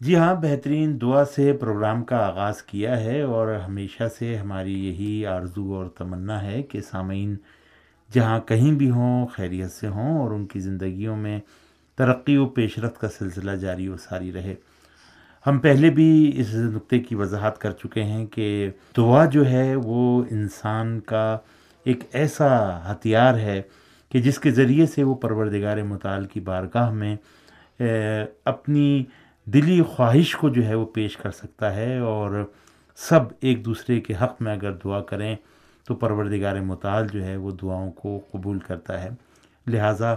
جی ہاں بہترین دعا سے پروگرام کا آغاز کیا ہے اور ہمیشہ سے ہماری یہی آرزو اور تمنا ہے کہ سامعین جہاں کہیں بھی ہوں، خیریت سے ہوں اور ان کی زندگیوں میں ترقی و پیش رفت کا سلسلہ جاری و ساری رہے۔ ہم پہلے بھی اس نقطے کی وضاحت کر چکے ہیں کہ دعا جو ہے وہ انسان کا ایک ایسا ہتھیار ہے کہ جس کے ذریعے سے وہ پروردگار مطال کی بارگاہ میں اپنی دلی خواہش کو جو ہے وہ پیش کر سکتا ہے اور سب ایک دوسرے کے حق میں اگر دعا کریں تو پروردگار مطال جو ہے وہ دعاؤں کو قبول کرتا ہے۔ لہٰذا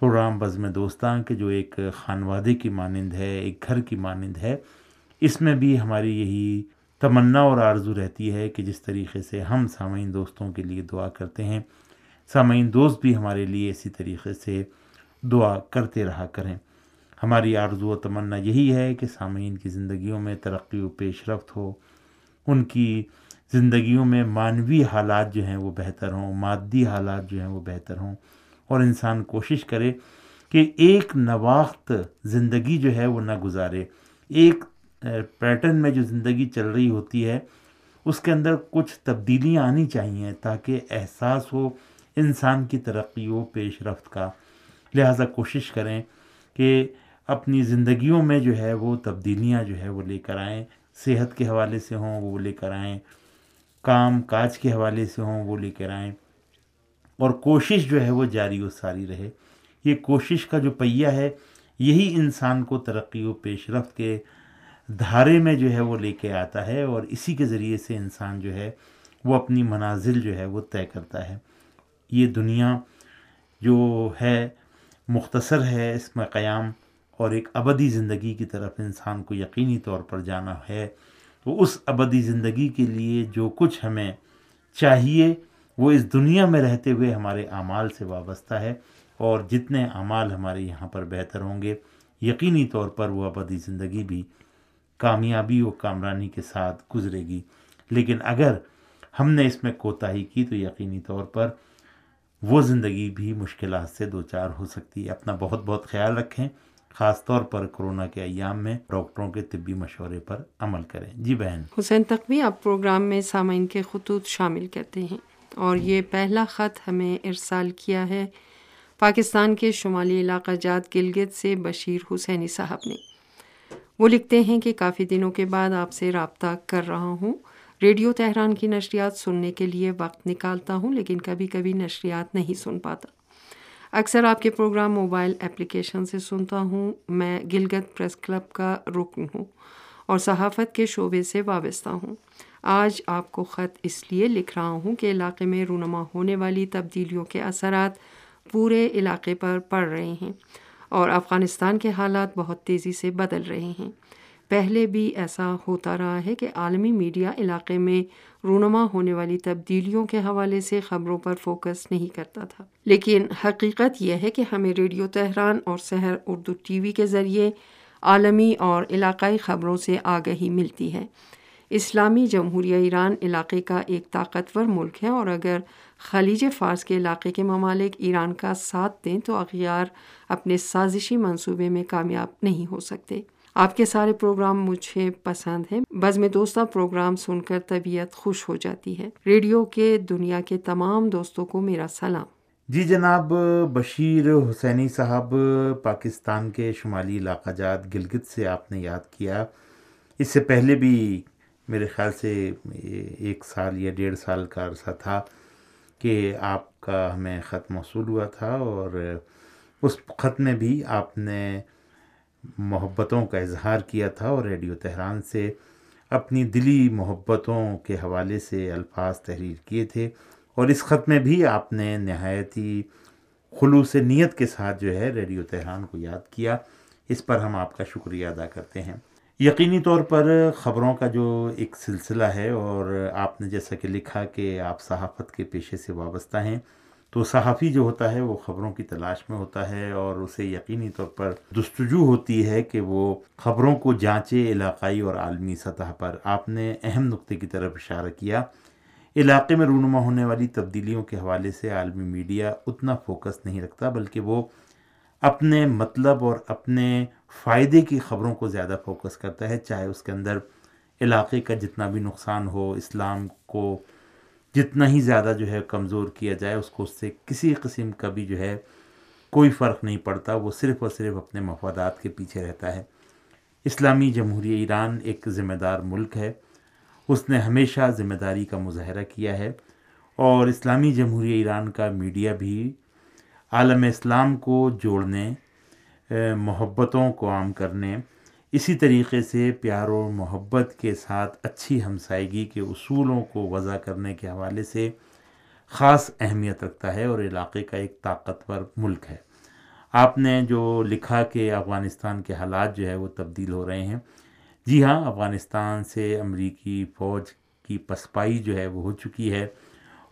پروگرام بزم دوستاں کے جو ایک خانوادے کی مانند ہے، ایک گھر کی مانند ہے، اس میں بھی ہماری یہی تمنا اور آرزو رہتی ہے کہ جس طریقے سے ہم سامعین دوستوں کے لیے دعا کرتے ہیں، سامعین دوست بھی ہمارے لیے اسی طریقے سے دعا کرتے رہا کریں۔ ہماری آرزو و تمنا یہی ہے کہ سامعین کی زندگیوں میں ترقی و پیش رفت ہو، ان کی زندگیوں میں مانوی حالات جو ہیں وہ بہتر ہوں، مادی حالات جو ہیں وہ بہتر ہوں۔ اور انسان کوشش کرے کہ ایک نواخت زندگی جو ہے وہ نہ گزارے۔ ایک پیٹرن میں جو زندگی چل رہی ہوتی ہے، اس کے اندر کچھ تبدیلیاں آنی چاہیے تاکہ احساس ہو انسان کی ترقی و پیش رفت کا۔ لہٰذا کوشش کریں کہ اپنی زندگیوں میں جو ہے وہ تبدیلیاں جو ہے وہ لے کر آئیں، صحت کے حوالے سے ہوں وہ لے کر آئیں، کام کاج کے حوالے سے ہوں وہ لے کر آئیں، اور کوشش جو ہے وہ جاری و ساری رہے۔ یہ کوشش کا جو پہیہ ہے، یہی انسان کو ترقی و پیش رفت کے دھارے میں جو ہے وہ لے کے آتا ہے، اور اسی کے ذریعے سے انسان جو ہے وہ اپنی منازل جو ہے وہ طے کرتا ہے۔ یہ دنیا جو ہے مختصر ہے، اس میں قیام اور ایک ابدی زندگی کی طرف انسان کو یقینی طور پر جانا ہے، تو اس ابدی زندگی کے لیے جو کچھ ہمیں چاہیے، وہ اس دنیا میں رہتے ہوئے ہمارے اعمال سے وابستہ ہے اور جتنے اعمال ہمارے یہاں پر بہتر ہوں گے، یقینی طور پر وہ ابدی زندگی بھی کامیابی و کامرانی کے ساتھ گزرے گی۔ لیکن اگر ہم نے اس میں کوتاہی کی تو یقینی طور پر وہ زندگی بھی مشکلات سے دو چار ہو سکتی ہے۔ اپنا بہت بہت خیال رکھیں۔ خاص طور پر کرونا کے ایام میں ڈاکٹروں کے طبی مشورے پر عمل کریں۔ جی بہن۔ حسین تقوی آپ پروگرام میں سامعین کے خطوط شامل کرتے ہیں۔ اور یہ پہلا خط ہمیں ارسال کیا ہے۔ پاکستان کے شمالی علاقہ جات گلگت سے بشیر حسینی صاحب نے۔ وہ لکھتے ہیں کہ کافی دنوں کے بعد آپ سے رابطہ کر رہا ہوں۔ ریڈیو تہران کی نشریات سننے کے لیے وقت نکالتا ہوں، لیکن کبھی کبھی نشریات نہیں سن پاتا۔ اکثر آپ کے پروگرام موبائل اپلیکیشن سے سنتا ہوں، میں گلگت پریس کلب کا رکن ہوں اور صحافت کے شعبے سے وابستہ ہوں۔ آج آپ کو خط اس لیے لکھ رہا ہوں کہ علاقے میں رونما ہونے والی تبدیلیوں کے اثرات پورے علاقے پر پڑ رہے ہیں اور افغانستان کے حالات بہت تیزی سے بدل رہے ہیں۔ پہلے بھی ایسا ہوتا رہا ہے کہ عالمی میڈیا علاقے میں رونما ہونے والی تبدیلیوں کے حوالے سے خبروں پر فوکس نہیں کرتا تھا۔ لیکن حقیقت یہ ہے کہ ہمیں ریڈیو تہران اور سحر اردو ٹی وی کے ذریعے عالمی اور علاقائی خبروں سے آگہی ملتی ہے۔ اسلامی جمہوریہ ایران علاقے کا ایک طاقتور ملک ہے اور اگر خلیج فارس کے علاقے کے ممالک ایران کا ساتھ دیں تو اغیار اپنے سازشی منصوبے میں کامیاب نہیں ہو سکتے۔ آپ کے سارے پروگرام مجھے پسند ہیں۔ بز میں دوستہ پروگرام سن کر طبیعت خوش ہو جاتی ہے۔ ریڈیو کے دنیا کے تمام دوستوں کو میرا سلام۔ جی جناب، بشیر حسینی صاحب، پاکستان کے شمالی علاقہ جات گلگت سے آپ نے یاد کیا۔ اس سے پہلے بھی میرے خیال سے ایک سال یا ڈیڑھ سال کا عرصہ تھا کہ آپ کا ہمیں خط موصول ہوا تھا اور اس خط میں بھی آپ نے محبتوں کا اظہار کیا تھا اور ریڈیو تہران سے اپنی دلی محبتوں کے حوالے سے الفاظ تحریر کیے تھے اور اس خط میں بھی آپ نے نہایتی خلوص نیت کے ساتھ جو ہے ریڈیو تہران کو یاد کیا۔ اس پر ہم آپ کا شکریہ ادا کرتے ہیں۔ یقینی طور پر خبروں کا جو ایک سلسلہ ہے اور آپ نے جیسا کہ لکھا کہ آپ صحافت کے پیشے سے وابستہ ہیں تو صحافی جو ہوتا ہے وہ خبروں کی تلاش میں ہوتا ہے اور اسے یقینی طور پر جستجو ہوتی ہے کہ وہ خبروں کو جانچے علاقائی اور عالمی سطح پر۔ آپ نے اہم نقطے کی طرف اشارہ کیا۔ علاقے میں رونما ہونے والی تبدیلیوں کے حوالے سے عالمی میڈیا اتنا فوکس نہیں رکھتا، بلکہ وہ اپنے مطلب اور اپنے فائدے کی خبروں کو زیادہ فوکس کرتا ہے، چاہے اس کے اندر علاقے کا جتنا بھی نقصان ہو، اسلام کو جتنا ہی زیادہ جو ہے کمزور کیا جائے، اس کو اس سے کسی قسم کا بھی جو ہے کوئی فرق نہیں پڑتا، وہ صرف اور صرف اپنے مفادات کے پیچھے رہتا ہے۔ اسلامی جمہوریہ ایران ایک ذمہ دار ملک ہے۔ اس نے ہمیشہ ذمہ داری کا مظاہرہ کیا ہے۔ اور اسلامی جمہوریہ ایران کا میڈیا بھی عالم اسلام کو جوڑنے، محبتوں کو عام کرنے اسی طریقے سے پیار و محبت کے ساتھ اچھی ہمسائیگی کے اصولوں کو وضع کرنے کے حوالے سے خاص اہمیت رکھتا ہے اور علاقے کا ایک طاقتور ملک ہے۔ آپ نے جو لکھا کہ افغانستان کے حالات جو ہے وہ تبدیل ہو رہے ہیں۔ جی ہاں افغانستان سے امریکی فوج کی پسپائی جو ہے وہ ہو چکی ہے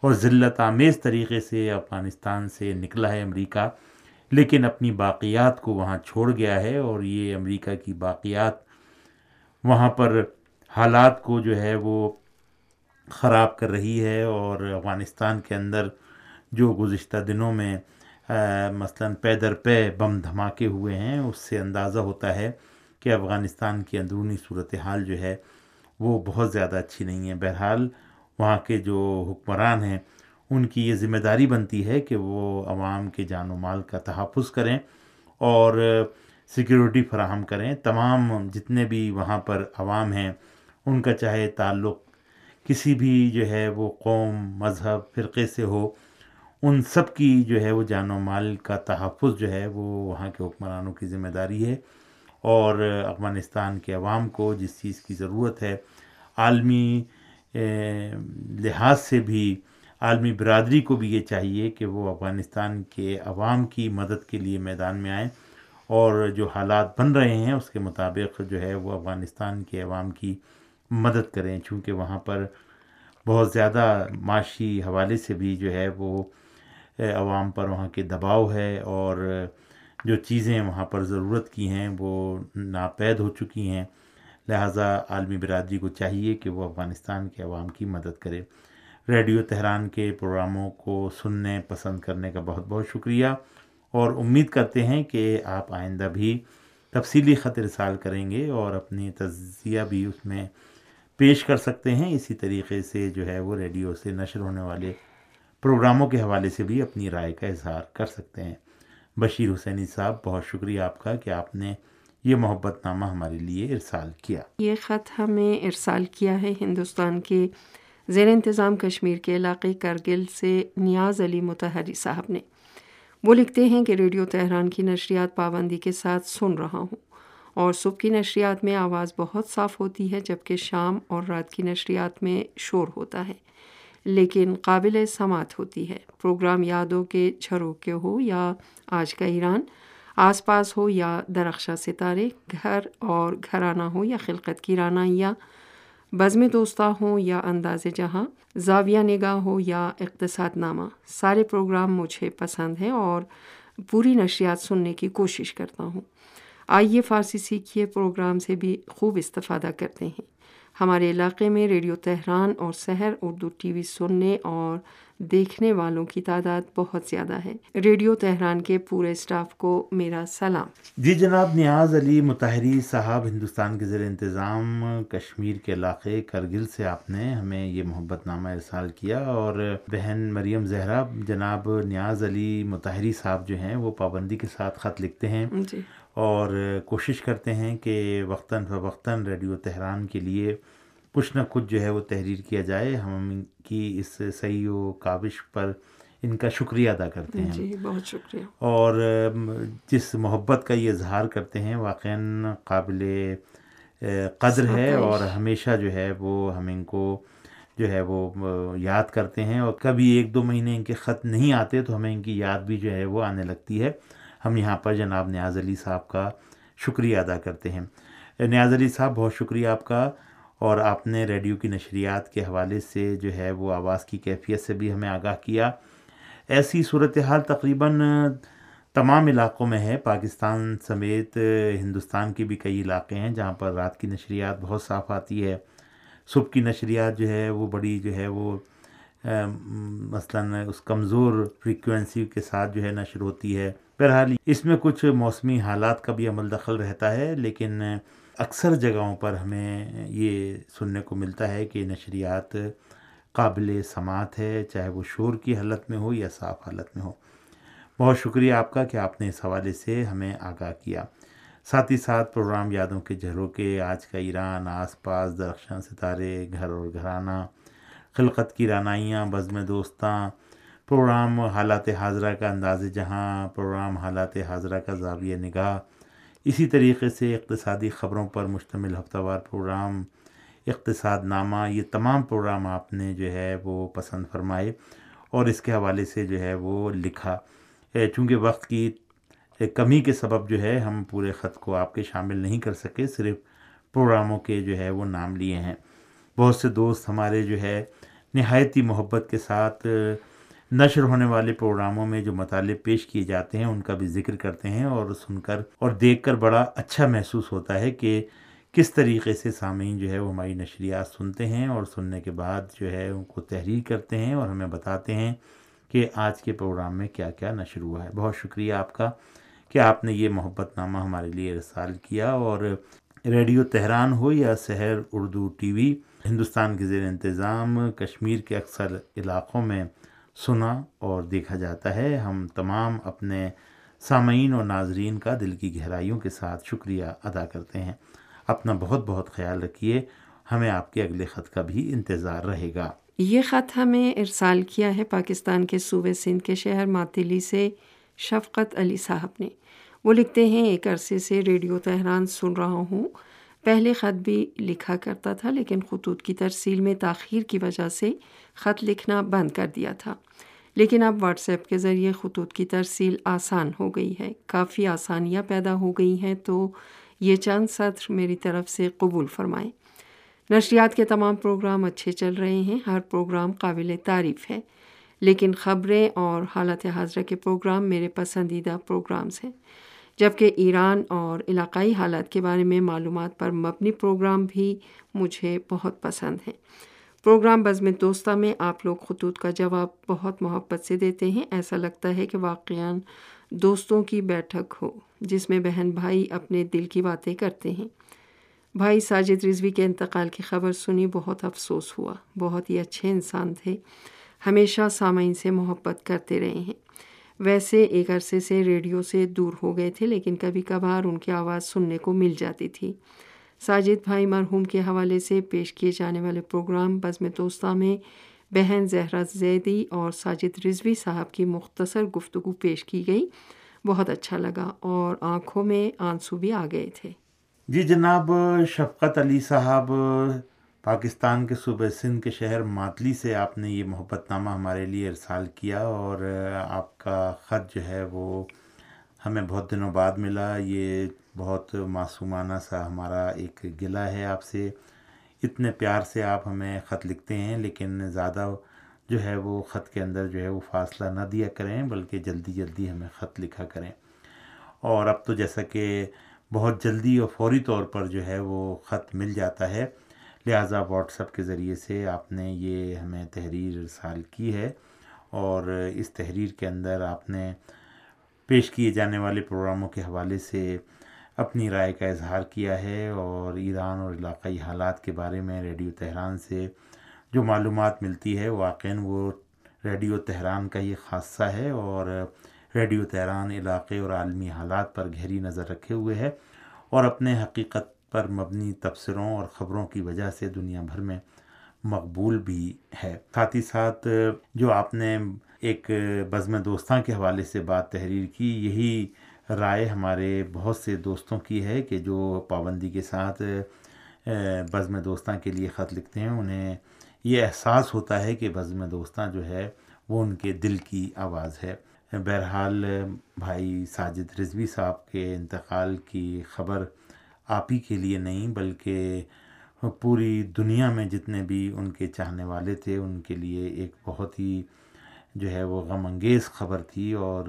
اور ذلت آمیز طریقے سے افغانستان سے نکلا ہے امریکہ۔ لیکن اپنی باقیات کو وہاں چھوڑ گیا ہے اور یہ امریکہ کی باقیات وہاں پر حالات کو جو ہے وہ خراب کر رہی ہے اور افغانستان کے اندر جو گزشتہ دنوں میں مثلا پے در پے بم دھماکے ہوئے ہیں، اس سے اندازہ ہوتا ہے کہ افغانستان کی اندرونی صورتحال جو ہے وہ بہت زیادہ اچھی نہیں ہے۔ بہرحال وہاں کے جو حکمران ہیں ان کی یہ ذمہ داری بنتی ہے کہ وہ عوام کے جان و مال کا تحفظ کریں اور سیکیورٹی فراہم کریں۔ تمام جتنے بھی وہاں پر عوام ہیں، ان کا چاہے تعلق کسی بھی جو ہے وہ قوم، مذہب، فرقے سے ہو، ان سب کی جو ہے وہ جان و مال کا تحفظ جو ہے وہ وہاں کے حکمرانوں کی ذمہ داری ہے۔ اور افغانستان کے عوام کو جس چیز کی ضرورت ہے، عالمی لحاظ سے بھی عالمی برادری کو بھی یہ چاہیے کہ وہ افغانستان کے عوام کی مدد کے لیے میدان میں آئیں اور جو حالات بن رہے ہیں اس کے مطابق جو ہے وہ افغانستان کے عوام کی مدد کریں۔ چونکہ وہاں پر بہت زیادہ معاشی حوالے سے بھی جو ہے وہ عوام پر وہاں کے دباؤ ہے اور جو چیزیں وہاں پر ضرورت کی ہیں وہ ناپید ہو چکی ہیں۔ لہٰذا عالمی برادری کو چاہیے کہ وہ افغانستان کے عوام کی مدد کرے۔ ریڈیو تہران کے پروگراموں کو سننے، پسند کرنے کا بہت بہت شکریہ۔ اور امید کرتے ہیں کہ آپ آئندہ بھی تفصیلی خط رسال کریں گے اور اپنی تجزیہ بھی اس میں پیش کر سکتے ہیں۔ اسی طریقے سے جو ہے وہ ریڈیو سے نشر ہونے والے پروگراموں کے حوالے سے بھی اپنی رائے کا اظہار کر سکتے ہیں۔ بشیر حسینی صاحب، بہت شکریہ آپ کا کہ آپ نے یہ محبت نامہ ہمارے لیے ارسال کیا۔ یہ خط ہمیں ارسال کیا ہے ہندوستان کے زیر انتظام کشمیر کے علاقے کرگل سے نیاز علی متحری صاحب نے۔ وہ لکھتے ہیں کہ ریڈیو تہران کی نشریات پابندی کے ساتھ سن رہا ہوں اور صبح کی نشریات میں آواز بہت صاف ہوتی ہے جبکہ شام اور رات کی نشریات میں شور ہوتا ہے۔ لیکن قابل سماعت ہوتی ہے۔ پروگرام یادوں کے جھروکے ہو یا آج کا ایران، آس پاس ہو یا درخشہ ستارے، گھر اور گھرانہ ہو یا خلقت کی رانہ یا بزم دوستہ ہوں یا انداز جہاں، زاویہ نگاہ ہو یا اقتصاد نامہ سارے پروگرام مجھے پسند ہیں اور پوری نشریات سننے کی کوشش کرتا ہوں۔ آئیے فارسی سیکھیے پروگرام سے بھی خوب استفادہ کرتے ہیں۔ ہمارے علاقے میں ریڈیو تہران اور سحر اردو ٹی وی سننے اور دیکھنے والوں کی تعداد بہت زیادہ ہے۔ ریڈیو تہران کے پورے اسٹاف کو میرا سلام۔ جی جناب نیاز علی متحری صاحب ہندوستان کے زیر انتظام کشمیر کے علاقے کرگل سے آپ نے ہمیں یہ محبت نامہ ارسال کیا اور بہن مریم زہرا جناب نیاز علی متحری صاحب جو ہیں وہ پابندی کے ساتھ خط لکھتے ہیں۔ جی۔ اور کوشش کرتے ہیں کہ وقتاً فوقتاً ریڈیو تہران کے لیے کچھ نہ کچھ جو ہے وہ تحریر کیا جائے ہم ان کی اس صحیح و کاوش پر ان کا شکریہ ادا کرتے ہیں۔ جی بہت شکریہ۔ اور جس محبت کا یہ اظہار کرتے ہیں واقع قابل قدر ہے۔ اور ہمیشہ جو ہے وہ ہم ان کو جو ہے وہ یاد کرتے ہیں۔ اور کبھی ایک دو مہینے ان کے خط نہیں آتے تو ہمیں ان کی یاد بھی جو ہے وہ آنے لگتی ہے۔ ہم یہاں پر جناب نیاز علی صاحب کا شکریہ ادا کرتے ہیں۔ نیاز علی صاحب بہت شکریہ آپ کا۔ اور آپ نے ریڈیو کی نشریات کے حوالے سے جو ہے وہ آواز کی کیفیت سے بھی ہمیں آگاہ کیا۔ ایسی صورتحال تقریباً تمام علاقوں میں ہے۔ پاکستان سمیت ہندوستان کے بھی کئی علاقے ہیں جہاں پر رات کی نشریات بہت صاف آتی ہے۔ صبح کی نشریات جو ہے وہ بڑی جو ہے وہ مثلاً اس کمزور فریکوینسی کے ساتھ جو ہے نشر ہوتی ہے۔ بہرحال اس میں کچھ موسمی حالات کا بھی عمل دخل رہتا ہے، لیکن اکثر جگہوں پر ہمیں یہ سننے کو ملتا ہے کہ نشریات قابل سماعت ہے، چاہے وہ شور کی حالت میں ہو یا صاف حالت میں ہو۔ بہت شکریہ آپ کا کہ آپ نے اس حوالے سے ہمیں آگاہ کیا۔ ساتھ ہی ساتھ پروگرام یادوں کے جھروں کے آج کا ایران، آس پاس، درخشاں، ستارے، گھر اور گھرانہ، خلقت کی رانائیاں، بزم دوستاں، پروگرام حالات حاضرہ کا انداز جہاں، پروگرام حالات حاضرہ کا زاویہ نگاہ اسی طریقے سے اقتصادی خبروں پر مشتمل ہفتہ وار پروگرام اقتصاد نامہ یہ تمام پروگرام آپ نے جو ہے وہ پسند فرمائے اور اس کے حوالے سے جو ہے وہ لکھا۔ چونکہ وقت کی کمی کے سبب جو ہے ہم پورے خط کو آپ کے شامل نہیں کر سکے، صرف پروگراموں کے جو ہے وہ نام لیے ہیں۔ بہت سے دوست ہمارے جو ہے نہایتی محبت کے ساتھ نشر ہونے والے پروگراموں میں جو مطالب پیش کیے جاتے ہیں، ان کا بھی ذکر کرتے ہیں اور سن کر اور دیکھ کر بڑا اچھا محسوس ہوتا ہے کہ کس طریقے سے سامعین جو ہے وہ ہماری نشریات سنتے ہیں اور سننے کے بعد جو ہے ان کو تحریر کرتے ہیں اور ہمیں بتاتے ہیں کہ آج کے پروگرام میں کیا کیا نشر ہوا ہے۔ بہت شکریہ آپ کا کہ آپ نے یہ محبت نامہ ہمارے لیے رسال کیا اور ریڈیو تہران ہو یا Sahar Urdu T V, Hindustan کے زیر انتظام، کشمیر کے اکثر علاقوں میں سنا اور دیکھا جاتا ہے۔ ہم تمام اپنے سامعین اور ناظرین کا دل کی گہرائیوں کے ساتھ شکریہ ادا کرتے ہیں۔ اپنا بہت بہت خیال رکھیے، ہمیں آپ کے اگلے خط کا بھی انتظار رہے گا۔ یہ خط ہمیں ارسال کیا ہے پاکستان کے صوبے سندھ کے شہر ماتلی سے شفقت علی صاحب نے۔ وہ لکھتے ہیں، ایک عرصے سے ریڈیو تہران سن رہا ہوں۔ پہلے خط بھی لکھا کرتا تھا، لیکن خطوط کی ترسیل میں تاخیر کی وجہ سے خط لکھنا بند کر دیا تھا۔ لیکن اب واٹس ایپ کے ذریعے خطوط کی ترسیل آسان ہو گئی ہے، کافی آسانیاں پیدا ہو گئی ہیں۔ تو یہ چند سطر میری طرف سے قبول فرمائیں۔ نشریات کے تمام پروگرام اچھے چل رہے ہیں، ہر پروگرام قابل تعریف ہے۔ لیکن خبریں اور حالت حاضرہ کے پروگرام میرے پسندیدہ پروگرامز ہیں۔ جبکہ ایران اور علاقائی حالات کے بارے میں معلومات پر مبنی پروگرام بھی مجھے بہت پسند ہیں۔ پروگرام بزم دوستہ میں آپ لوگ خطوط کا جواب بہت محبت سے دیتے ہیں۔ ایسا لگتا ہے کہ واقعا دوستوں کی بیٹھک ہو، جس میں بہن بھائی اپنے دل کی باتیں کرتے ہیں۔ بھائی ساجد رضوی کے انتقال کی خبر سنی بہت افسوس ہوا، بہت ہی اچھے انسان تھے۔ ہمیشہ سامعین سے محبت کرتے رہے ہیں۔ ویسے ایک عرصے سے ریڈیو سے دور ہو گئے تھے، لیکن کبھی کبھار ان کی آواز سننے کو مل جاتی تھی۔ ساجد بھائی مرحوم کے حوالے سے پیش کیے جانے والے پروگرام بزم دوستہ میں بہن زہرا زیدی اور ساجد رضوی صاحب کی مختصر گفتگو پیش کی گئی۔ بہت اچھا لگا اور آنکھوں میں آنسو بھی آ گئے تھے۔ جی جناب، شفقت علی صاحب پاکستان کے صوبہ سندھ کے شہر ماتلی سے آپ نے یہ محبت نامہ ہمارے لیے ارسال کیا اور آپ کا خط جو ہے وہ ہمیں بہت دنوں بعد ملا۔ یہ بہت معصومانہ سا ہمارا ایک گلہ ہے آپ سے۔ اتنے پیار سے آپ ہمیں خط لکھتے ہیں، لیکن زیادہ جو ہے وہ خط کے اندر جو ہے وہ فاصلہ نہ دیا کریں، بلکہ جلدی جلدی ہمیں خط لکھا کریں۔ اور اب تو جیسا کہ بہت جلدی اور فوری طور پر جو ہے وہ خط مل جاتا ہے۔ لہٰذا واٹس ایپ کے ذریعے سے آپ نے یہ ہمیں تحریر ارسال کی ہے اور اس تحریر کے اندر آپ نے پیش کیے جانے والے پروگراموں کے حوالے سے اپنی رائے کا اظہار کیا ہے اور ایران اور علاقائی حالات کے بارے میں ریڈیو تہران سے جو معلومات ملتی ہے واقع وہ ریڈیو تہران کا یہ خاصہ ہے اور ریڈیو تہران علاقے اور عالمی حالات پر گہری نظر رکھے ہوئے ہے اور اپنے حقیقت پر مبنی تبصروں اور خبروں کی وجہ سے دنیا بھر میں مقبول بھی ہے۔ ساتھ ہی ساتھ، جو آپ نے ایک بزم دوستاں کے حوالے سے بات تحریر کی، یہی رائے ہمارے بہت سے دوستوں کی ہے کہ جو پابندی کے ساتھ بزم دوستاں کے لیے خط لکھتے ہیں، انہیں یہ احساس ہوتا ہے کہ بزم دوستاں جو ہے، وہ ان کے دل کی آواز ہے۔ بہرحال، بھائی ساجد رضوی صاحب کے انتقال کی خبر آپ ہی کے لیے نہیں، بلکہ پوری دنیا میں جتنے بھی ان کے چاہنے والے تھے، ان کے لیے ایک بہت ہی جو ہے وہ غم انگیز خبر تھی اور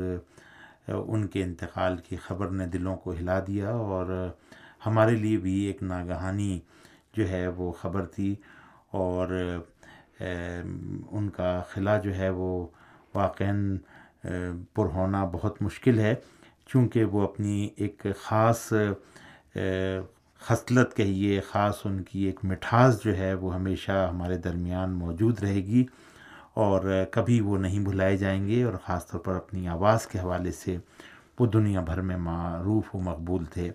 ان کے انتقال کی خبر نے دلوں کو ہلا دیا اور ہمارے لیے بھی ایک ناگہانی جو ہے وہ خبر تھی اور ان کا خلا جو ہے وہ واقع پر ہونا بہت مشکل ہے، چونکہ وہ اپنی ایک خاص خصلت کہیے، خاص ان کی ایک مٹھاس جو ہے وہ ہمیشہ ہمارے درمیان موجود رہے گی اور کبھی وہ نہیں بھلائے جائیں گے اور خاص طور پر اپنی آواز کے حوالے سے وہ دنیا بھر میں معروف و مقبول تھے۔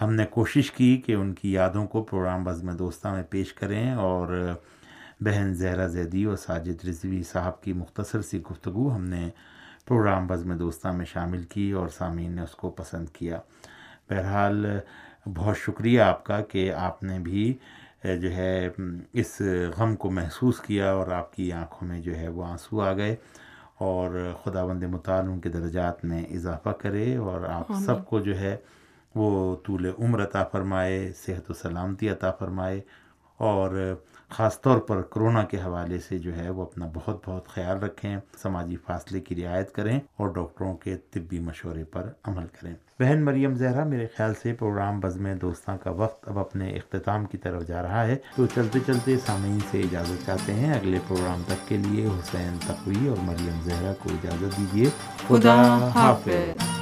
ہم نے کوشش کی کہ ان کی یادوں کو پروگرام بزم دوستہ میں پیش کریں اور بہن زہرہ زیدی اور ساجد رضوی صاحب کی مختصر سی گفتگو ہم نے پروگرام بزم دوستہ میں شامل کی اور سامعین نے اس کو پسند کیا۔ بہرحال بہت شکریہ آپ کا کہ آپ نے بھی جو ہے اس غم کو محسوس کیا اور آپ کی آنکھوں میں جو ہے وہ آنسو آ گئے اور خدا بند مطالعوں کے درجات میں اضافہ کرے اور آپ سب کو جو ہے وہ طول عمر عطا فرمائے صحت و سلامتی عطا فرمائے اور خاص طور پر کرونا کے حوالے سے جو ہے وہ اپنا بہت بہت خیال رکھیں سماجی فاصلے کی رعایت کریں اور ڈاکٹروں کے طبی مشورے پر عمل کریں۔ بہن مریم زہرا میرے خیال سے پروگرام بزم دوستاں کا وقت اب اپنے اختتام کی طرف جا رہا ہے۔ تو چلتے چلتے سامعین سے اجازت چاہتے ہیں اگلے پروگرام تک کے لیے حسین تقوی اور مریم زہرا کو اجازت دیجیے خدا حافظ۔